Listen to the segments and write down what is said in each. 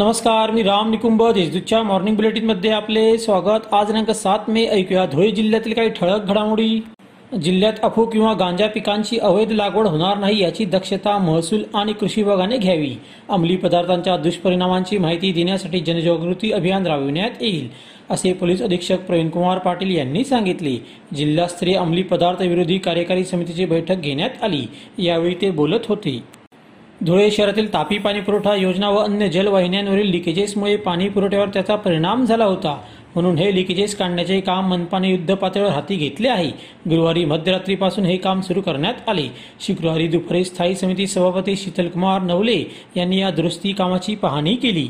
नमस्कार मी राम निकुंभ देशदूतच्या मॉर्निंग बुलेटिनमध्ये आपले स्वागत. आज दिनांक सात मे ऐकूया. धुळे जिल्ह्यातील काही ठळक घडामोडी. जिल्ह्यात अफू किंवा गांजा पिकांची अवैध लागवड होणार नाही याची दक्षता महसूल आणि कृषी विभागाने घ्यावी. अंमली पदार्थांच्या दुष्परिणामांची माहिती देण्यासाठी जनजागृती अभियान राबविण्यात येईल असे पोलीस अधीक्षक प्रवीणकुमार पाटील यांनी सांगितले. जिल्हास्तरीय अंमली पदार्थ विरोधी कार्यकारी समितीची बैठक घेण्यात आली. यावेळी ते बोलत होते. धुळे शहरातील तापी पाणी पुरवठा योजना व अन्य जलवाहिन्यांवरील लिकेजेसमुळे पाणी पुरवठ्यावर त्याचा परिणाम झाला होता. म्हणून हे लिकेजेस काढण्याचे काम मनपाने युद्धपातळीवर हाती घेतले आहे. गुरुवारी मध्यरात्रीपासून हे काम सुरू करण्यात आले. शुक्रवारी दुपारी स्थायी समिती सभापती शीतलकुमार नवले यांनी या दुरुस्ती कामाची पाहणी केली.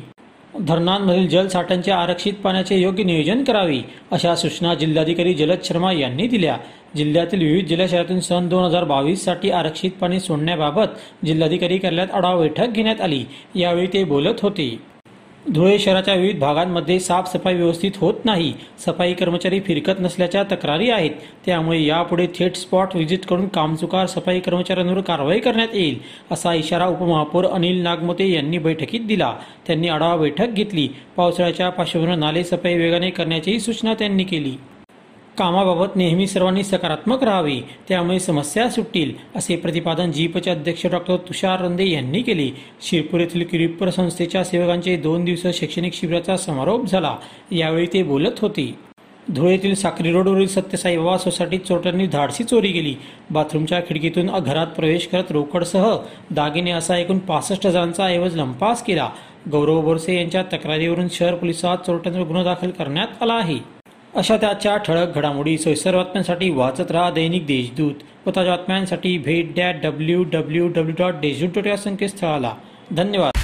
धरणांमधील जलसाठ्यांचे आरक्षित पाण्याचे योग्य नियोजन करावे अशा सूचना जिल्हाधिकारी जलद शर्मा यांनी दिल्या. जिल्ह्यातील विविध जलाशयातून सन दोन हजार बावीससाठी आरक्षित पाणी सोडण्याबाबत जिल्हाधिकारी कार्यालयात आढावा बैठक घेण्यात आली. यावेळी ते बोलत होते. धुळे शहराच्या विविध भागांमध्ये साफसफाई व्यवस्थित होत नाही. सफाई कर्मचारी फिरकत नसल्याच्या तक्रारी आहेत. त्यामुळे यापुढे थेट स्पॉट व्हिजिट करून कामचुकार सफाई कर्मचाऱ्यांवर कारवाई करण्यात येईल असा इशारा उपमहापौर अनिल नागमोते यांनी बैठकीत दिला. त्यांनी आढावा बैठक घेतली. पावसाळ्याच्या पार्श्वभूमीवर नाले सफाई वेगाने करण्याचीही सूचना त्यांनी केली. कामाबाबत नेहमी सर्वांनी सकारात्मक राहावे त्यामुळे समस्या सुटतील असे प्रतिपादन जीपचे अध्यक्ष डॉक्टर तुषार रंदे यांनी केले. शिरपूर येथील किरीपर संस्थेच्या सेवकांचे दोन दिवस शैक्षणिक शिबिराचा समारोप झाला. यावेळी ते बोलत होते. धुळेतील साक्री रोडवरील सत्यसाईबाबा सोसायटीत चोरट्यांनी धाडसी चोरी केली. बाथरूमच्या खिडकीतून घरात प्रवेश करत रोकडसह दागिने असा एकूण पासष्ट जणांचा ऐवज लंपास केला. गौरव बोरसे यांच्या तक्रारीवरून शहर पोलिसात चोरट्यांवर गुन्हा दाखल करण्यात आला आहे. अशा त्याच्या ठळक घडामोडी सोयीस्कर बातम्यांसाठी वाचत राहा दैनिक देशदूत व ताज्या बातम्यांसाठी भेट द्या W W W dot Deshdoot dot या संकेतस्थळाला. धन्यवाद.